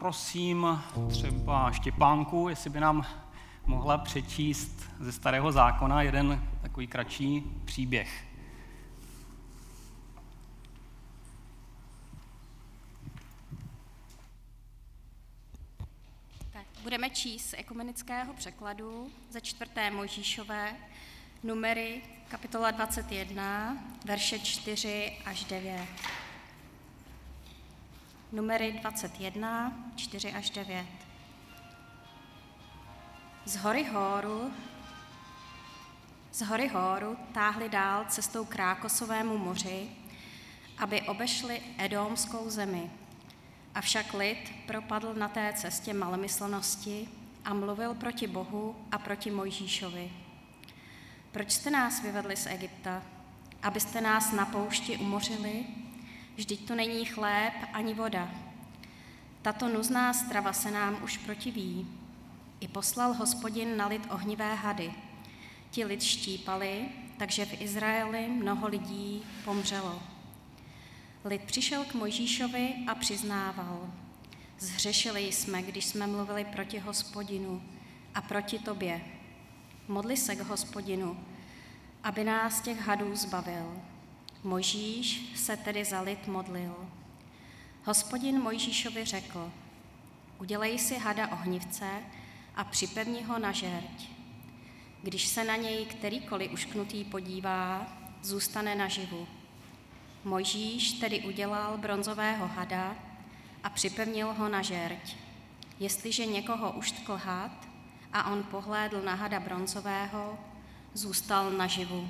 poprosím třeba Štěpánku, jestli by nám mohla přečíst ze Starého zákona jeden takový kratší příběh. Tak, budeme číst z ekumenického překladu ze čtvrté Mojžíšové, numery kapitola 21, verše 4 až 9 numery 21, 4 až 9. Z hory Hóru, z hory Hóru táhli dál cestou k Rákosovému moři, aby obešli Edomskou zemi. Avšak lid propadl na té cestě malomyslnosti a mluvil proti Bohu a proti Mojžíšovi. Proč jste nás vyvedli z Egypta? Abyste nás na poušti umořili Vždyť tu není chléb ani voda. Tato nuzná strava se nám už protiví. I poslal hospodin na lid ohnivé hady. Ti lid štípali, takže v Izraeli mnoho lidí pomřelo. Lid přišel k Mojžíšovi a přiznával. Zhřešili jsme, když jsme mluvili proti hospodinu a proti tobě. Modli se k hospodinu, aby nás těch hadů zbavil. Mojžíš se tedy za lid modlil. Hospodin Mojžíšovi řekl, udělej si hada ohnivce a připevni ho na žerť. Když se na něj kterýkoliv ušknutý podívá, zůstane naživu. Mojžíš tedy udělal bronzového hada a připevnil ho na žerť. Jestliže někoho uštkl had a on pohlédl na hada bronzového, zůstal naživu.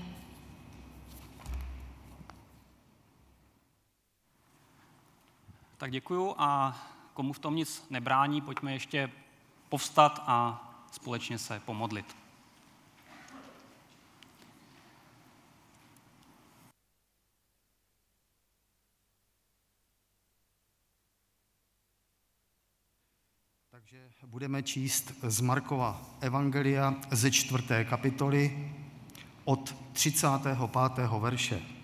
Tak děkuju a komu v tom nic nebrání, pojďme ještě povstat a společně se pomodlit. Takže budeme číst z Markova Evangelia ze čtvrté kapitoly od 35. verše.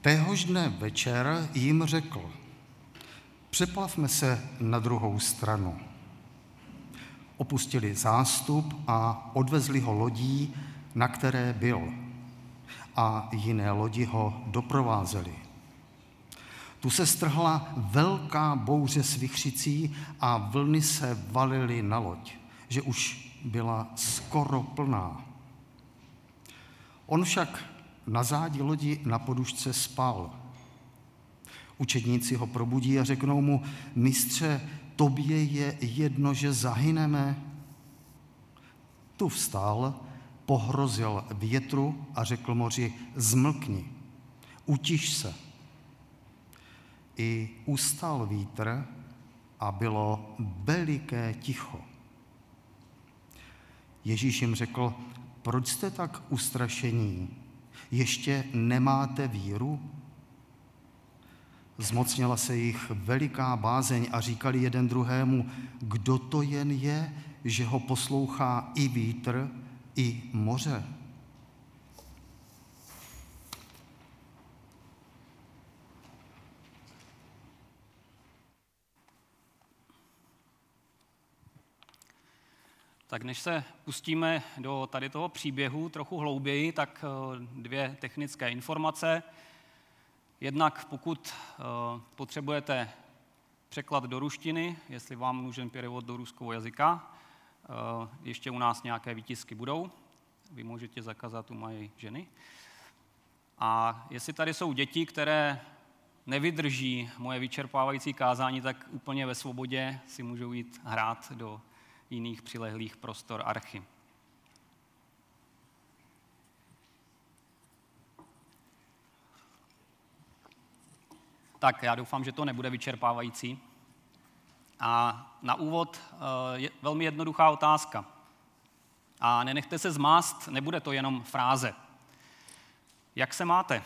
Téhož dne večer jim řekl, přeplavme se na druhou stranu. Opustili zástup a odvezli ho lodí, na které byl. A jiné lodi ho doprovázely. Tu se strhla velká bouře s vychřicí a vlny se valily na loď, že už byla skoro plná. On však na zádi lodi na podušce spal. Učedníci ho probudí a řeknou mu, mistře, tobě je jedno, že zahyneme. Tu vstal, pohrozil větru a řekl moři, zmlkni, utiš se. I ustal vítr a bylo veliké ticho. Ježíš jim řekl, proč jste tak ustrašení? Ještě nemáte víru? Zmocnila se jich veliká bázeň a říkali jeden druhému, kdo to jen je, že ho poslouchá i vítr, i moře. Tak než se pustíme do tady toho příběhu trochu hlouběji, tak eh, dvě technické informace. Jednak pokud eh, potřebujete překlad do ruštiny, jestli vám můžeme převod do ruského jazyka, eh, ještě u nás nějaké výtisky budou, vy můžete zakázat u mojí ženy. A jestli tady jsou děti, které nevydrží moje vyčerpávající kázání, tak úplně ve svobodě si můžou jít hrát do jiných přilehlých prostor archy. Tak já doufám, že to nebude vyčerpávající. A na úvod eh, je velmi jednoduchá otázka. A nenechte se zmást, nebude to jenom fráze. Jak se máte?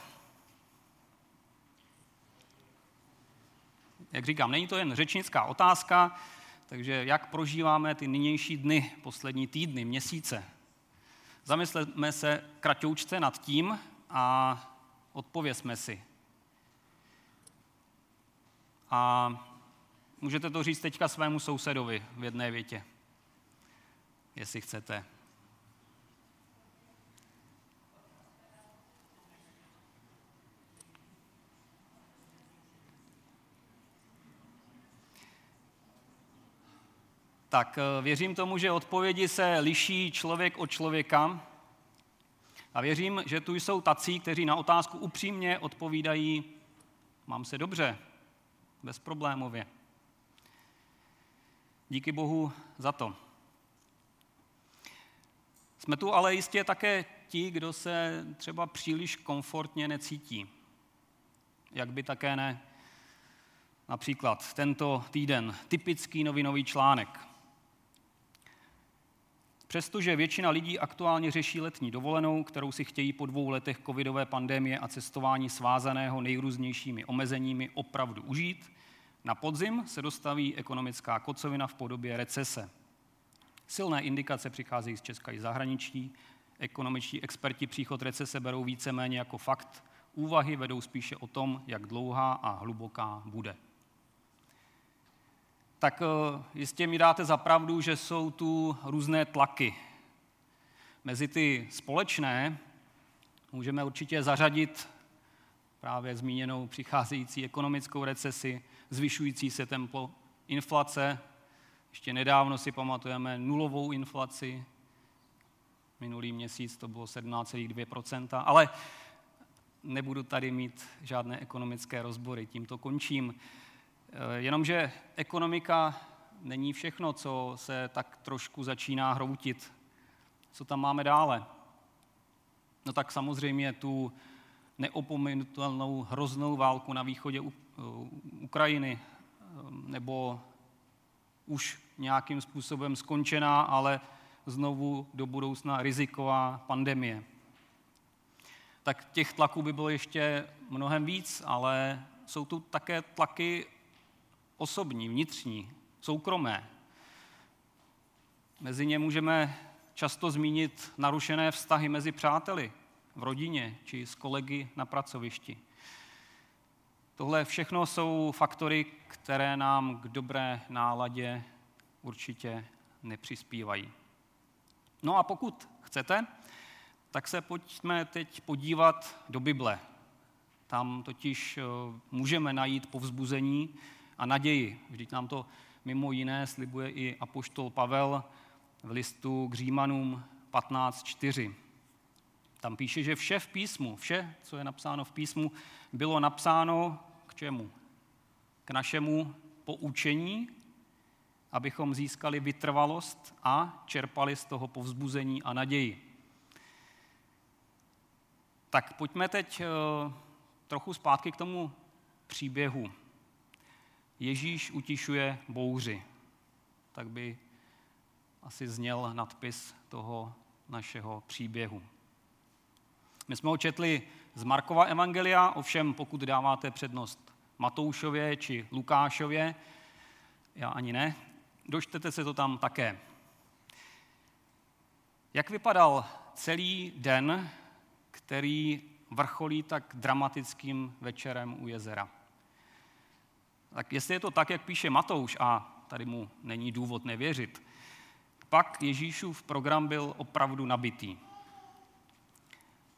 Jak říkám, není to jen řečnická otázka, takže jak prožíváme ty nynější dny, poslední týdny, měsíce? Zamysleme se kratoučce nad tím a odpověsme si. A Můžete to říct teďka svému sousedovi v jedné větě, jestli chcete. Tak eh, věřím tomu, že odpovědi se liší člověk od člověka a věřím, že tu jsou tací, kteří na otázku upřímně odpovídají, mám se dobře, bezproblémově. Díky Bohu za to. Jsme tu ale jistě také ti, kdo se třeba příliš komfortně necítí. Jak by také ne například tento týden typický novinový článek. Přestože většina lidí aktuálně řeší letní dovolenou, kterou si chtějí po dvou letech covidové pandemie a cestování svázaného nejrůznějšími omezeními opravdu užít, na podzim se dostaví ekonomická kocovina v podobě recese. Silné indikace přicházejí z Česka i zahraničí. Ekonomičtí experti příchod recese berou víceméně jako fakt. Úvahy vedou spíše o tom, jak dlouhá a hluboká bude tak eh, jistě mi dáte za pravdu, že jsou tu různé tlaky. Mezi ty společné můžeme určitě zařadit právě zmíněnou přicházející ekonomickou recesi, zvyšující se tempo inflace. Ještě nedávno si pamatujeme nulovou inflaci. Minulý měsíc to bylo 17,2%, ale nebudu tady mít žádné ekonomické rozbory, tímto končím. Eh, jenomže ekonomika není všechno, co se tak trošku začíná hroutit. Co tam máme dále? No tak samozřejmě tu neopomenutelnou hroznou válku na východě eh, Ukrajiny, eh, nebo už nějakým způsobem skončená, ale znovu do budoucna riziková pandemie. Tak těch tlaků by bylo ještě mnohem víc, ale jsou tu také tlaky osobní, vnitřní, soukromé. Mezi ně můžeme často zmínit narušené vztahy mezi přáteli, v rodině či s kolegy na pracovišti. Tohle všechno jsou faktory, které nám k dobré náladě určitě nepřispívají. No a pokud chcete, tak se pojďme teď podívat do Bible. Tam totiž eh, můžeme najít povzbuzení a naději. Vždyť nám to mimo jiné slibuje i apoštol Pavel v listu k Římanům 15.4. Tam píše, že vše v písmu, vše, co je napsáno v písmu, bylo napsáno k čemu? K našemu poučení, abychom získali vytrvalost a čerpali z toho povzbuzení a naději. Tak pojďme teď eh, trochu zpátky k tomu příběhu. Ježíš utišuje bouři. Tak by asi zněl nadpis toho našeho příběhu. My jsme ho četli z Markova evangelia, ovšem pokud dáváte přednost Matoušově či Lukášově, já ani ne, dočtete se to tam také. Jak vypadal celý den, který vrcholí tak dramatickým večerem u jezera? Tak jestli je to tak, jak píše Matouš, a tady mu není důvod nevěřit, pak Ježíšův program byl opravdu nabitý.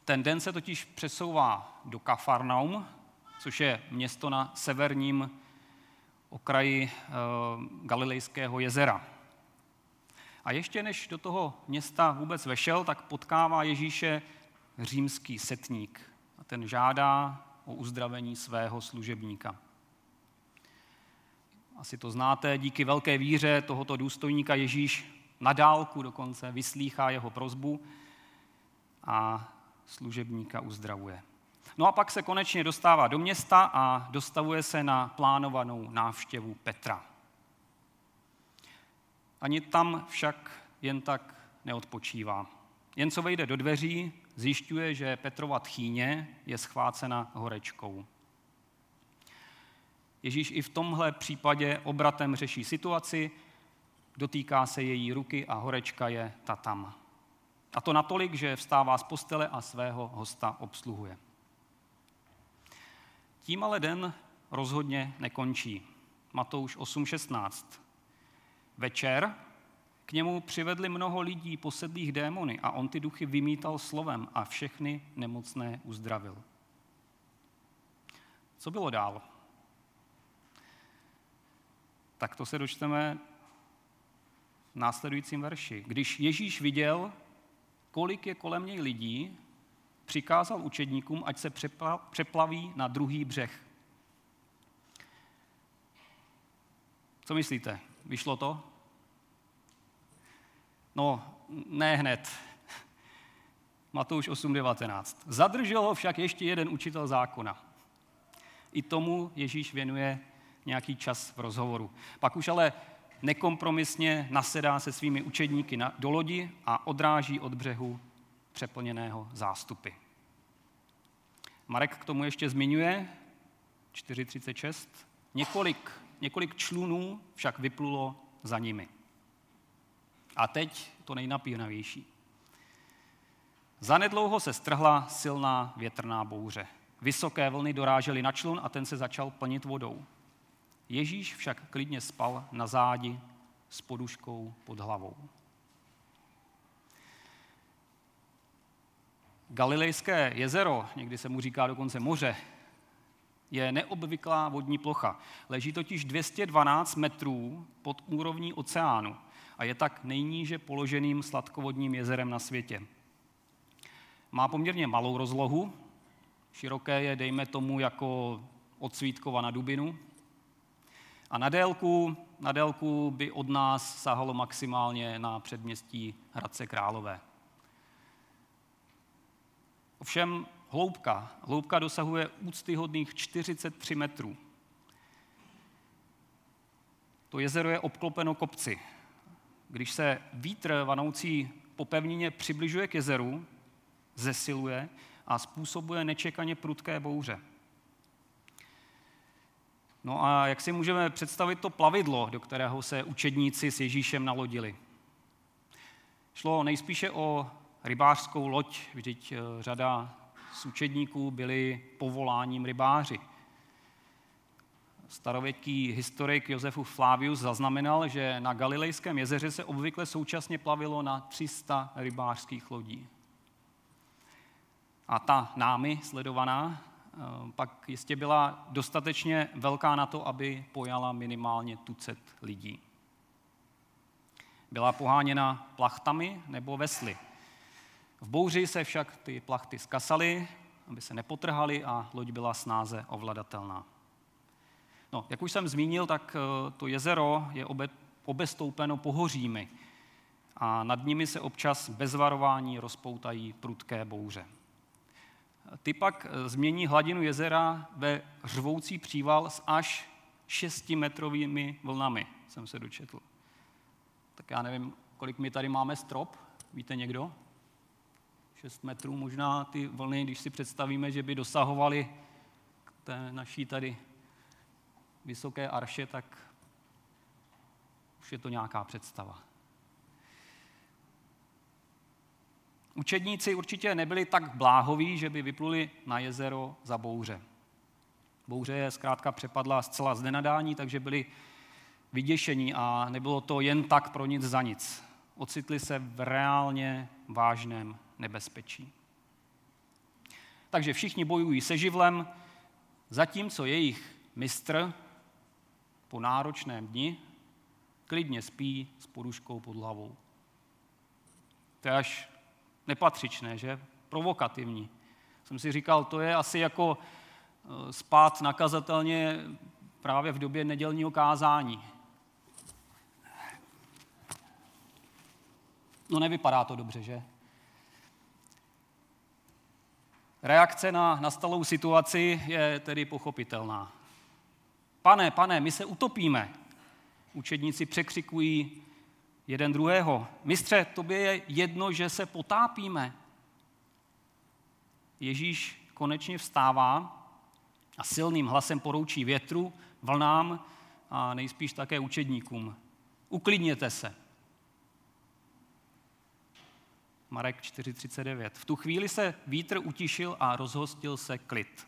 Ten den se totiž přesouvá do Kafarnaum, což je město na severním okraji e, Galilejského jezera. A ještě než do toho města vůbec vešel, tak potkává Ježíše římský setník. A ten žádá o uzdravení svého služebníka asi to znáte, díky velké víře tohoto důstojníka Ježíš na dálku dokonce vyslýchá jeho prozbu a služebníka uzdravuje. No a pak se konečně dostává do města a dostavuje se na plánovanou návštěvu Petra. Ani tam však jen tak neodpočívá. Jen co vejde do dveří, zjišťuje, že Petrova tchýně je schvácena horečkou. Ježíš i v tomhle případě obratem řeší situaci, dotýká se její ruky a horečka je ta tam. A to natolik, že vstává z postele a svého hosta obsluhuje. Tím ale den rozhodně nekončí. Matouš 8.16. Večer k němu přivedli mnoho lidí posedlých démony a on ty duchy vymítal slovem a všechny nemocné uzdravil. Co bylo dál? Tak to se dočteme v následujícím verši. Když Ježíš viděl, kolik je kolem něj lidí, přikázal učedníkům, ať se přeplaví na druhý břeh. Co myslíte? Vyšlo to? No, ne hned. Matouš 8.19. Zadržel ho však ještě jeden učitel zákona. I tomu Ježíš věnuje nějaký čas v rozhovoru. Pak už ale nekompromisně nasedá se svými učedníky na, do lodi a odráží od břehu přeplněného zástupy. Marek k tomu ještě zmiňuje, 4.36, několik, několik člunů však vyplulo za nimi. A teď to nejnapínavější. Zanedlouho se strhla silná větrná bouře. Vysoké vlny dorážely na člun a ten se začal plnit vodou. Ježíš však klidně spal na zádi s poduškou pod hlavou. Galilejské jezero, někdy se mu říká dokonce moře, je neobvyklá vodní plocha. Leží totiž 212 metrů pod úrovní oceánu a je tak nejníže položeným sladkovodním jezerem na světě. Má poměrně malou rozlohu, široké je, dejme tomu, jako od Svítkova na Dubinu. A na délku, na délku by od nás sahalo maximálně na předměstí Hradce Králové. Ovšem hloubka, hloubka dosahuje úctyhodných 43 metrů. To jezero je obklopeno kopci. Když se vítr vanoucí po pevnině přibližuje k jezeru, zesiluje a způsobuje nečekaně prudké bouře. No a jak si můžeme představit to plavidlo, do kterého se učedníci s Ježíšem nalodili? Šlo nejspíše o rybářskou loď, vždyť eh, řada z učedníků byli povoláním rybáři. Starověký historik Josefus Flavius zaznamenal, že na Galilejském jezeře se obvykle současně plavilo na 300 rybářských lodí. A ta námi sledovaná pak jistě byla dostatečně velká na to, aby pojala minimálně tucet lidí. Byla poháněna plachtami nebo vesly. V bouři se však ty plachty skasaly, aby se nepotrhaly a loď byla snáze ovladatelná. No, jak už jsem zmínil, tak eh, to jezero je obe, obestoupeno pohořími a nad nimi se občas bez varování rozpoutají prudké bouře. Ty pak eh, změní hladinu jezera ve řvoucí příval s až šestimetrovými vlnami, jsem se dočetl. Tak já nevím, kolik my tady máme strop, víte někdo? 6 metrů možná ty vlny, když si představíme, že by dosahovaly té naší tady vysoké arše, tak už je to nějaká představa. Učedníci určitě nebyli tak bláhoví, že by vypluli na jezero za bouře. Bouře je zkrátka přepadla zcela z nenadání, takže byli vyděšení a nebylo to jen tak pro nic za nic. Ocitli se v reálně vážném nebezpečí. Takže všichni bojují se živlem, zatímco jejich mistr po náročném dni klidně spí s poduškou pod hlavou. To je až nepatřičné, že? Provokativní. Jsem si říkal, to je asi jako eh, spát nakazatelně právě v době nedělního kázání. No nevypadá to dobře, že? Reakce na nastalou situaci je tedy pochopitelná. Pane, pane, my se utopíme. Učedníci překřikují jeden druhého. Mistře, tobě je jedno, že se potápíme. Ježíš konečně vstává a silným hlasem poroučí větru, vlnám a nejspíš také učedníkům. Uklidněte se. Marek 4.39. V tu chvíli se vítr utišil a rozhostil se klid.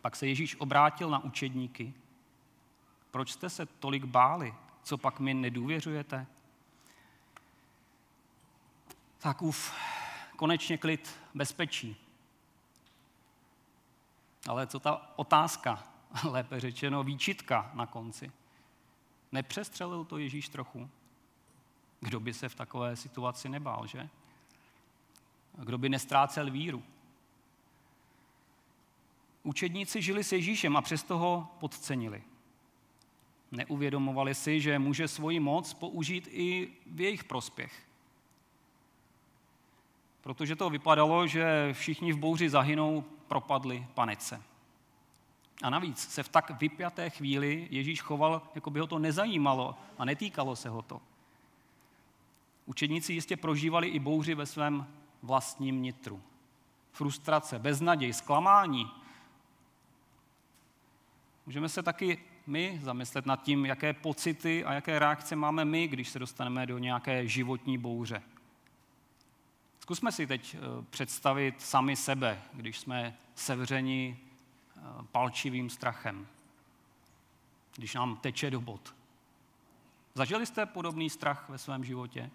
Pak se Ježíš obrátil na učedníky Proč jste se tolik báli? Co pak mi nedůvěřujete? Tak uf, konečně klid, bezpečí. Ale co ta otázka, lépe řečeno výčitka na konci? Nepřestřelil to Ježíš trochu? Kdo by se v takové situaci nebál, že? Kdo by nestrácel víru? Učedníci žili s Ježíšem a přesto ho podcenili. Neuvědomovali si, že může svoji moc použít i v jejich prospěch. Protože to vypadalo, že všichni v bouři zahynou, propadli panice. A navíc se v tak vypjaté chvíli Ježíš choval, jako by ho to nezajímalo a netýkalo se ho to. Učedníci jistě prožívali i bouři ve svém vlastním nitru. Frustrace, beznaděj, zklamání. Můžeme se taky my zamyslet nad tím, jaké pocity a jaké reakce máme my, když se dostaneme do nějaké životní bouře. Zkusme si teď eh, představit sami sebe, když jsme sevřeni eh, palčivým strachem, když nám teče do bod. Zažili jste podobný strach ve svém životě?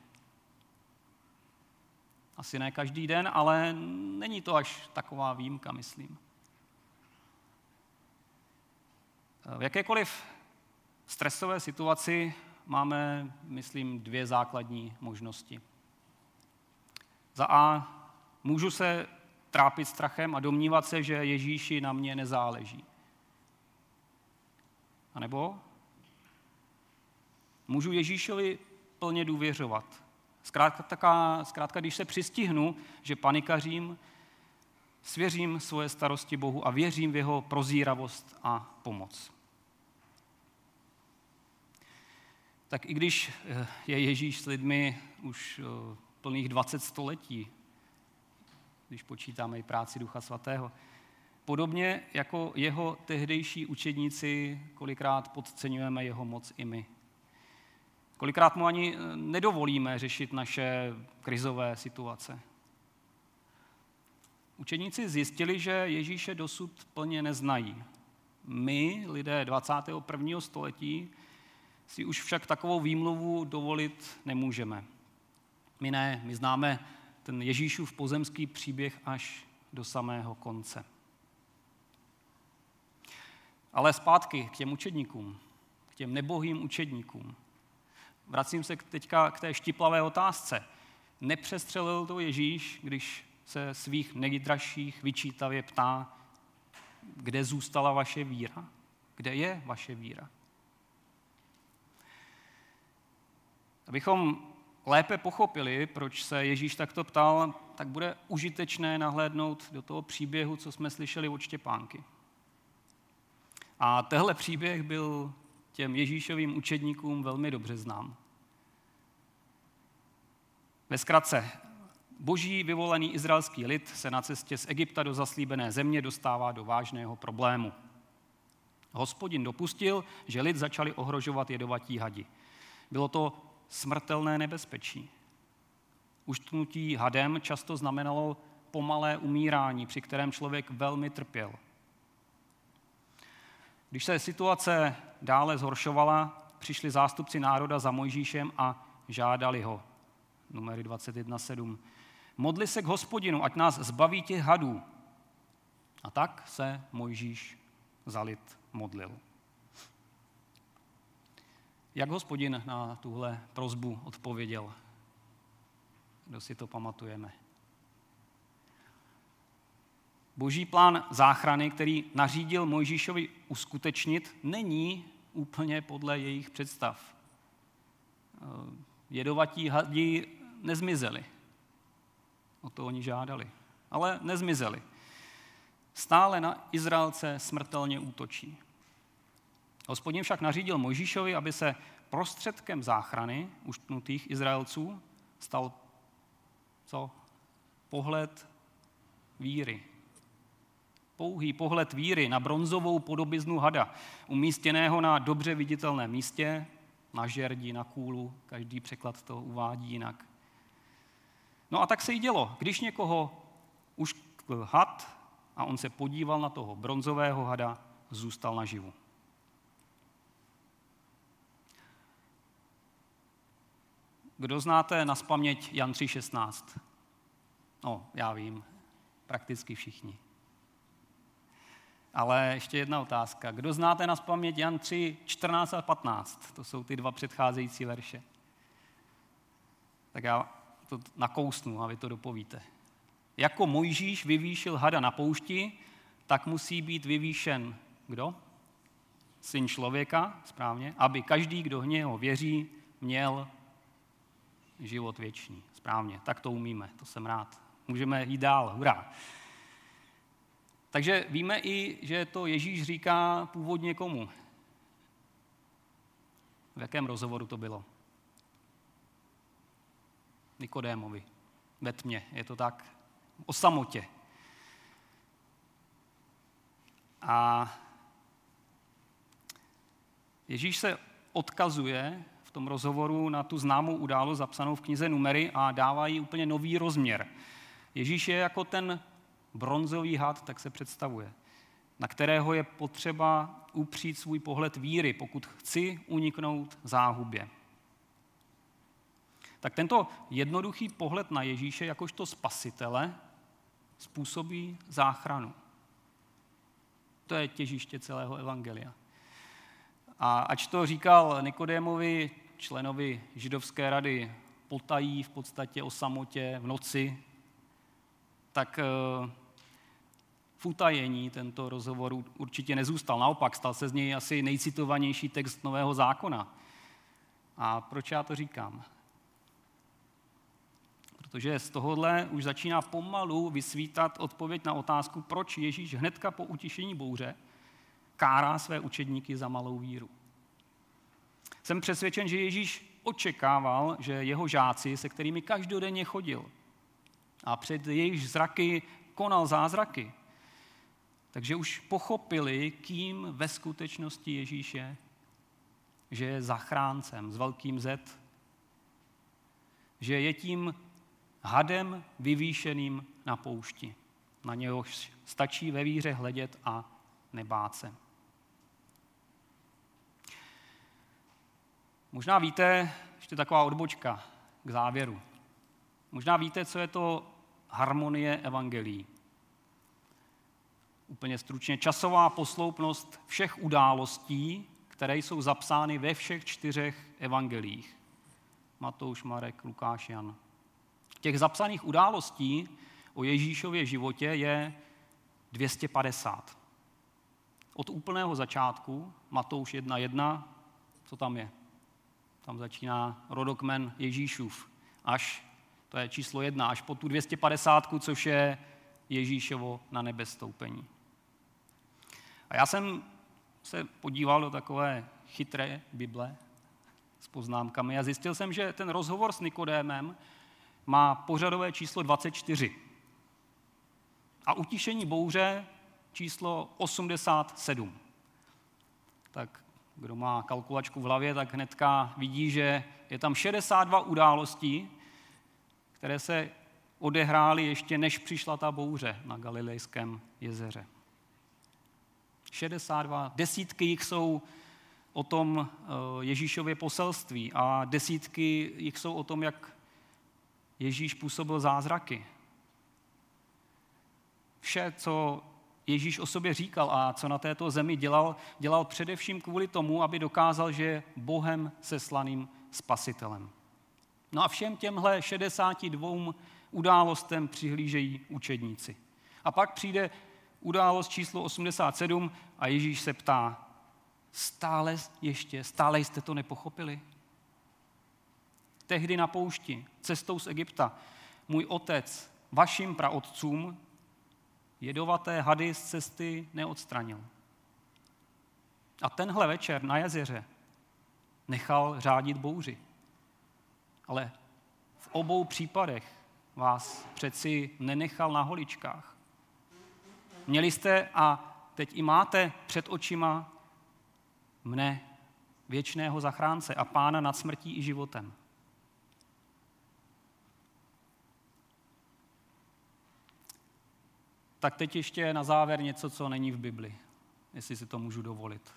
Asi ne každý den, ale není to až taková výjimka, myslím. V jakékoliv stresové situaci máme, myslím, dvě základní možnosti. Za A, můžu se trápit strachem a domnívat se, že Ježíši na mě nezáleží. A nebo můžu Ježíšovi plně důvěřovat. Zkrátka, taká, zkrátka, když se přistihnu, že panikařím, svěřím svoje starosti Bohu a věřím v jeho prozíravost a pomoc. Tak i když eh, je Ježíš s lidmi už eh, plných 20 století, když počítáme i práci Ducha Svatého, podobně jako jeho tehdejší učedníci, kolikrát podceňujeme jeho moc i my. Kolikrát mu ani eh, nedovolíme řešit naše krizové situace. Učeníci zjistili, že Ježíše dosud plně neznají. My, lidé 21. století, si už však takovou výmluvu dovolit nemůžeme. My ne, my známe ten Ježíšův pozemský příběh až do samého konce. Ale zpátky k těm učedníkům, k těm nebohým učedníkům. Vracím se teďka k té štiplavé otázce. Nepřestřelil to Ježíš, když se svých nejdražších vyčítavě ptá, kde zůstala vaše víra? Kde je vaše víra? Abychom lépe pochopili, proč se Ježíš takto ptal, tak bude užitečné nahlédnout do toho příběhu, co jsme slyšeli od Štěpánky. A tehle příběh byl těm Ježíšovým učedníkům velmi dobře znám. Ve zkratce, boží vyvolený izraelský lid se na cestě z Egypta do zaslíbené země dostává do vážného problému. Hospodin dopustil, že lid začali ohrožovat jedovatí hadi. Bylo to smrtelné nebezpečí. Uštnutí hadem často znamenalo pomalé umírání, při kterém člověk velmi trpěl. Když se situace dále zhoršovala, přišli zástupci národa za Mojžíšem a žádali ho. Numery 21.7. Modli se k hospodinu, ať nás zbaví těch hadů. A tak se Mojžíš zalit modlil. Jak hospodin na tuhle prozbu odpověděl? Kdo si to pamatujeme? Boží plán záchrany, který nařídil Mojžíšovi uskutečnit, není úplně podle jejich představ. Jedovatí hadi nezmizeli. O to oni žádali. Ale nezmizeli. Stále na Izraelce smrtelně útočí. Hospodin však nařídil Mojžíšovi, aby se prostředkem záchrany uštnutých Izraelců stal co? Pohled víry. Pouhý pohled víry na bronzovou podobiznu hada, umístěného na dobře viditelném místě, na žerdi, na kůlu, každý překlad to uvádí jinak. No a tak se jí dělo. Když někoho už had a on se podíval na toho bronzového hada, zůstal naživu. Kdo znáte na spaměť Jan 3.16? No, já vím, prakticky všichni. Ale ještě jedna otázka. Kdo znáte na spaměť Jan 3, 14 a 15? To jsou ty dva předcházející verše. Tak já to nakousnu a vy to dopovíte. Jako Mojžíš vyvýšil hada na poušti, tak musí být vyvýšen kdo? Syn člověka, správně, aby každý, kdo v něho věří, měl život věčný. Správně, tak to umíme, to jsem rád. Můžeme jít dál, hurá. Takže víme i, že to Ježíš říká původně komu. V jakém rozhovoru to bylo? Nikodémovi. Ve tmě, je to tak? O samotě. A Ježíš se odkazuje tom rozhovoru na tu známou událost zapsanou v knize Numery a dává jí úplně nový rozměr. Ježíš je jako ten bronzový had, tak se představuje, na kterého je potřeba upřít svůj pohled víry, pokud chci uniknout záhubě. Tak tento jednoduchý pohled na Ježíše jakožto spasitele způsobí záchranu. To je těžiště celého evangelia. A ač to říkal Nikodémovi, členovi židovské rady, potají v podstatě o samotě v noci, tak eh, v utajení tento rozhovor určitě nezůstal. Naopak, stal se z něj asi nejcitovanější text Nového zákona. A proč já to říkám? Protože z tohohle už začíná pomalu vysvítat odpověď na otázku, proč Ježíš hnedka po utišení bouře kárá své učedníky za malou víru. Jsem přesvědčen, že Ježíš očekával, že jeho žáci, se kterými každodenně chodil a před jejich zraky konal zázraky, takže už pochopili, kým ve skutečnosti Ježíš je. Že je zachráncem s velkým Z. Že je tím hadem vyvýšeným na poušti. Na něhož stačí ve víře hledět a nebát se. Možná víte, ještě taková odbočka k závěru. Možná víte, co je to harmonie evangelií. Úplně stručně, časová posloupnost všech událostí, které jsou zapsány ve všech čtyřech evangelích. Matouš, Marek, Lukáš, Jan. Těch zapsaných událostí o Ježíšově životě je 250. Od úplného začátku, Matouš 1.1, co tam je? Tam začíná rodokmen Ježíšův, až, to je číslo jedna, až po tu 250, což je Ježíšovo na nebe stoupení. A já jsem se podíval do takové chytré Bible s poznámkami a zjistil jsem, že ten rozhovor s Nikodémem má pořadové číslo 24. A utišení bouře číslo 87. Tak kdo má kalkulačku v hlavě, tak hnedka vidí, že je tam 62 událostí, které se odehrály ještě než přišla ta bouře na Galilejském jezeře. 62. Desítky jich jsou o tom eh, Ježíšově poselství a desítky jich jsou o tom, jak Ježíš působil zázraky. Vše, co Ježíš o sobě říkal a co na této zemi dělal, dělal především kvůli tomu, aby dokázal, že je Bohem seslaným spasitelem. No a všem těmhle 62 událostem přihlížejí učedníci. A pak přijde událost číslo 87 a Ježíš se ptá, stále ještě, stále jste to nepochopili? Tehdy na poušti, cestou z Egypta, můj otec vašim praotcům jedovaté hady z cesty neodstranil. A tenhle večer na jezeře nechal řádit bouři. Ale v obou případech vás přeci nenechal na holičkách. Měli jste a teď i máte před očima mne, věčného zachránce a pána nad smrtí i životem. Tak teď ještě na závěr něco, co není v Bibli, jestli si to můžu dovolit.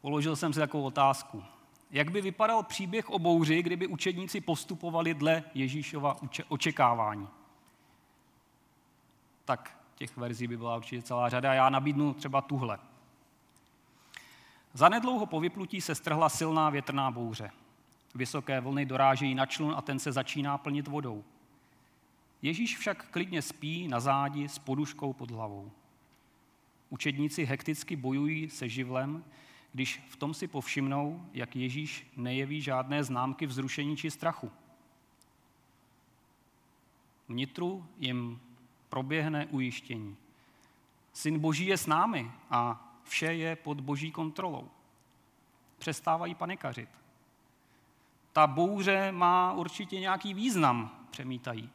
Položil jsem si takovou otázku. jak by vypadal příběh o bouři, kdyby učedníci postupovali dle Ježíšova očekávání. Tak těch verzí by byla určitě celá řada. Já nabídnu třeba tuhle. Zanedlouho po vyplutí se strhla silná větrná bouře. Vysoké vlny dorážejí na člun a ten se začíná plnit vodou. Ježíš však klidně spí na zádi s poduškou pod hlavou. Učedníci hekticky bojují se živlem, když v tom si povšimnou, jak Ježíš nejeví žádné známky vzrušení či strachu. Vnitru jim proběhne ujištění. Syn Boží je s námi a vše je pod Boží kontrolou. Přestávají panikařit. Ta bouře má určitě nějaký význam, přemítají.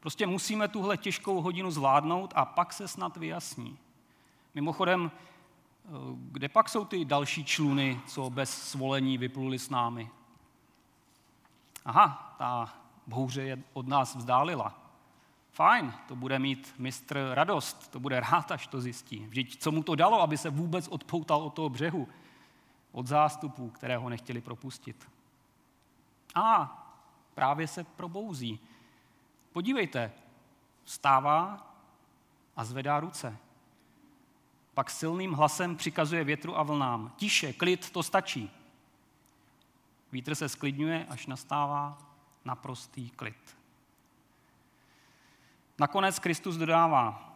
Prostě musíme tuhle těžkou hodinu zvládnout a pak se snad vyjasní. Mimochodem, eh, kde pak jsou ty další čluny, co bez svolení vypluli s námi? Aha, ta bouře je od nás vzdálila. Fajn, to bude mít mistr radost, to bude rád, až to zjistí. Vždyť co mu to dalo, aby se vůbec odpoutal od toho břehu, od zástupů, které ho nechtěli propustit. A právě se probouzí. Podívejte, vstává a zvedá ruce. Pak silným hlasem přikazuje větru a vlnám. Tiše, klid, to stačí. Vítr se sklidňuje, až nastává naprostý klid. Nakonec Kristus dodává,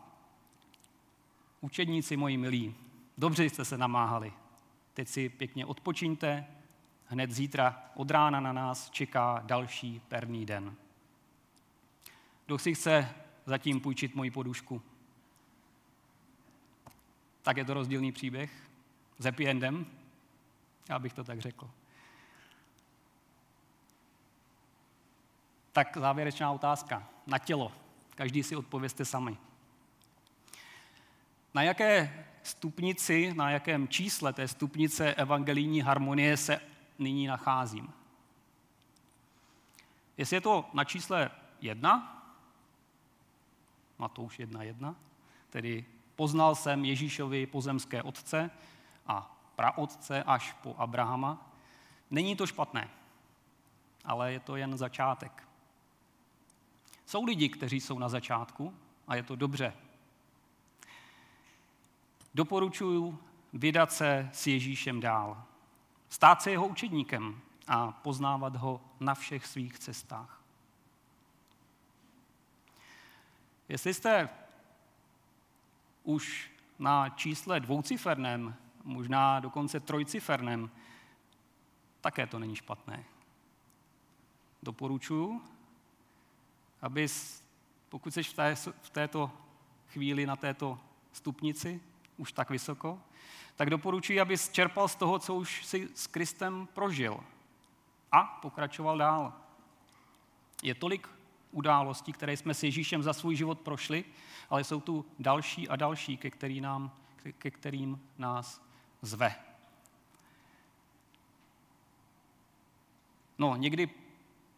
učedníci moji milí, dobře jste se namáhali. Teď si pěkně odpočiňte, hned zítra od rána na nás čeká další perný den. Kdo si chce zatím půjčit moji podušku? Tak je to rozdílný příběh s happy endem, já bych to tak řekl. Tak závěrečná otázka. Na tělo. Každý si odpověste sami. Na jaké stupnici, na jakém čísle té stupnice evangelijní harmonie se nyní nacházím? Jestli je to na čísle jedna, Matouš 1.1, tedy poznal jsem Ježíšovi pozemské otce a praotce až po Abrahama, není to špatné, ale je to jen začátek. Jsou lidi, kteří jsou na začátku a je to dobře. Doporučuji vydat se s Ježíšem dál. Stát se jeho učedníkem a poznávat ho na všech svých cestách. Jestli jste už na čísle dvouciferném, možná dokonce trojciferném, také to není špatné. Doporučuji, abys, pokud jsi v, té, v této chvíli na této stupnici, už tak vysoko, tak doporučuji, abys čerpal z toho, co už si s Kristem prožil a pokračoval dál. Je tolik událostí, které jsme s Ježíšem za svůj život prošli, ale jsou tu další a další, ke, který nám, ke kterým nás zve. No, někdy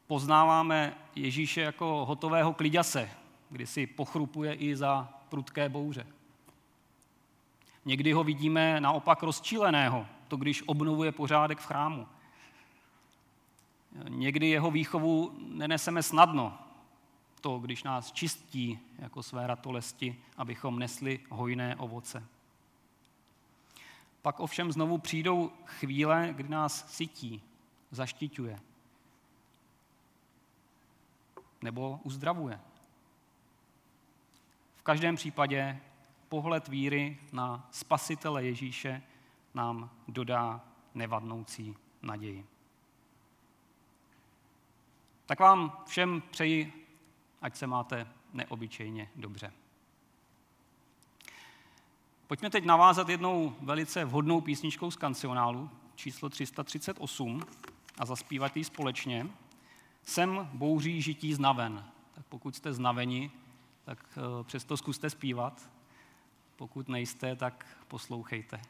poznáváme Ježíše jako hotového kliďase, kdy si pochrupuje i za prudké bouře. Někdy ho vidíme naopak rozčíleného, to když obnovuje pořádek v chrámu. Někdy jeho výchovu neneseme snadno, to když nás čistí jako své ratolesti, abychom nesli hojné ovoce. Pak ovšem znovu přijdou chvíle, kdy nás sytí, zaštiťuje, nebo uzdravuje. V každém případě pohled víry na spasitele Ježíše nám dodá nevadnoucí naději. Tak vám všem přeji, ať se máte neobyčejně dobře. Pojďme teď navázat jednou velice vhodnou písničkou z kancionálu, číslo 338, a zaspívat ji společně. Jsem bouří žití znaven. Tak pokud jste znaveni, tak eh, přesto zkuste zpívat. Pokud nejste, tak poslouchejte.